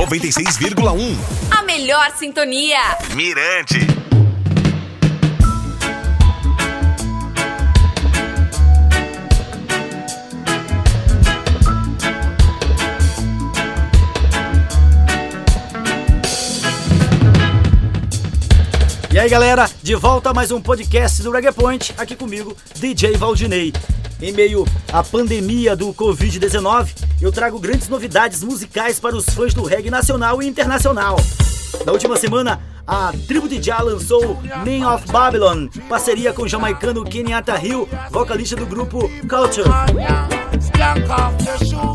96,1. A melhor sintonia. Mirante. E aí galera, de volta a mais um podcast do Reggae Point, aqui comigo, DJ Valdinei. Em meio à pandemia do Covid-19, eu trago grandes novidades musicais para os fãs do reggae nacional e internacional. Na última semana, a tribo de Jah lançou Man of Babylon, parceria com o jamaicano Kenyatta Hill, vocalista do grupo Culture.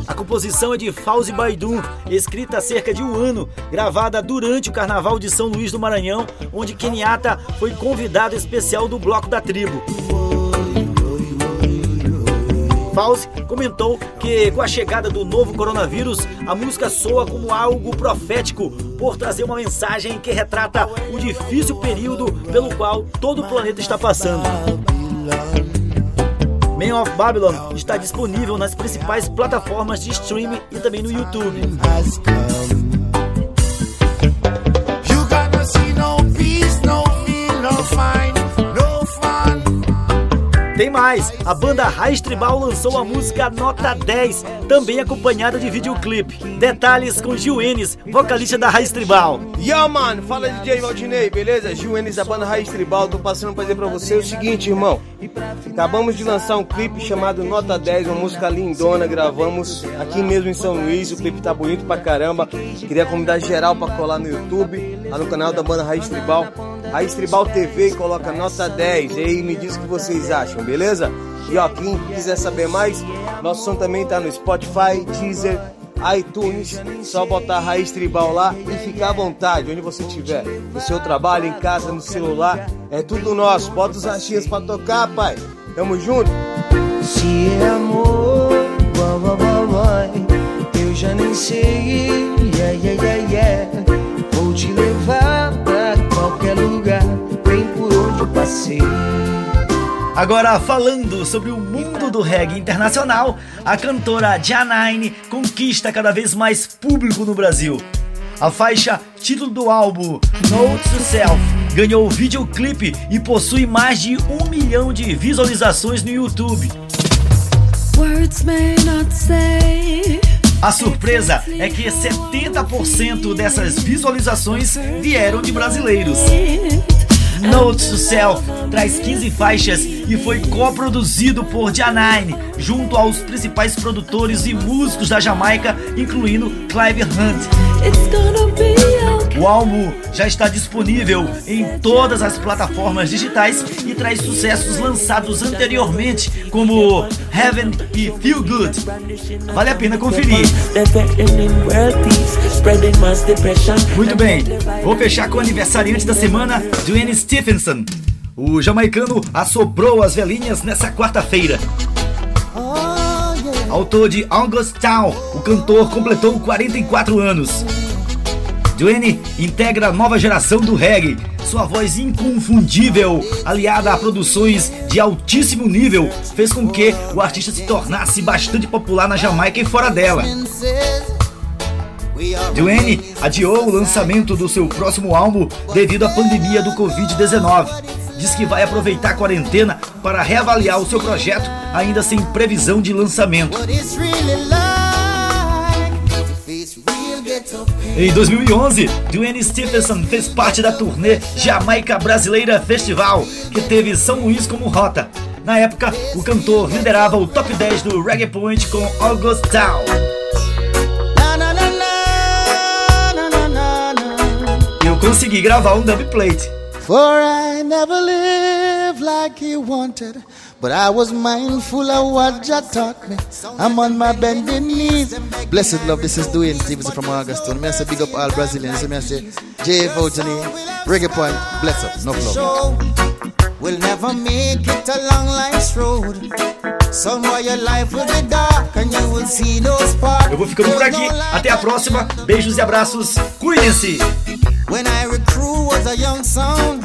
A composição é de Fauzi Baidun, escrita há cerca de um ano, gravada durante o Carnaval de São Luís do Maranhão, onde Kenyatta foi convidado especial do bloco da tribo. Fauzi comentou que com a chegada do novo coronavírus, a música soa como algo profético por trazer uma mensagem que retrata o difícil período pelo qual todo o planeta está passando. Man of Babylon está disponível nas principais plataformas de streaming e também no YouTube. Tem mais, a banda Raiz Tribal lançou a música Nota 10, também acompanhada de videoclipe. Detalhes com Gil Enes, vocalista da Raiz Tribal. Yo, mano, fala DJ Valdinei, beleza? Gil Enes da banda Raiz Tribal, tô passando pra dizer pra você o seguinte, irmão. Acabamos de lançar um clipe chamado Nota 10, uma música lindona, gravamos aqui mesmo em São Luís, o clipe tá bonito pra caramba. Queria convidar geral pra colar no YouTube, lá no canal da banda Raiz Tribal. Raiz Tribal TV coloca nota 10 e aí me diz o que vocês acham, beleza? E ó, quem quiser saber mais, nosso som também tá no Spotify, Deezer, iTunes, só botar Raiz Tribal lá e ficar à vontade, onde você estiver. No seu trabalho, em casa, no celular, é tudo nosso. Bota os achinhas pra tocar, pai. Tamo junto? Se é amor, Agora, falando sobre o mundo do reggae internacional, a cantora Janine conquista cada vez mais público no Brasil. A faixa título do álbum Note to Self ganhou videoclipe e possui mais de um milhão de visualizações no YouTube. A surpresa é que 70% dessas visualizações vieram de brasileiros. Notes to Self traz 15 faixas e foi coproduzido por Janine, junto aos principais produtores e músicos da Jamaica, incluindo Clive Hunt. O álbum já está disponível em todas as plataformas digitais e traz sucessos lançados anteriormente, como Heaven e Feel Good. Vale a pena conferir. Muito bem, vou fechar com o aniversariante da semana, Dwayne Stephenson. O jamaicano assoprou as velhinhas nessa quarta-feira. Autor de August Town, o cantor completou 44 anos. Dwayne integra a nova geração do reggae. Sua voz inconfundível, aliada a produções de altíssimo nível, fez com que o artista se tornasse bastante popular na Jamaica e fora dela. Dwayne adiou o lançamento do seu próximo álbum devido à pandemia do Covid-19. Diz que vai aproveitar a quarentena para reavaliar o seu projeto, ainda sem previsão de lançamento. Em 2011, Dwayne Stephenson fez parte da turnê Jamaica Brasileira Festival, que teve São Luís como rota. Na época, o cantor liderava o top 10 do Reggae Point com August Town. Eu consegui gravar um dubplate. For I never lived like he wanted, but I was mindful of what Jah taught me. I'm on my bending knees. Blessed love, this is Dwayne Stevenson from Augustine. May I say big up all Brazilians. May I say J. Vojani, Reggae Point, bless up, no love. We'll never make it a long life's road. Somewhere your life will be dark and you will see those parts. Eu vou ficando por aqui. Até a próxima. Beijos e abraços. Cuidem-se. When I recruit was a young son,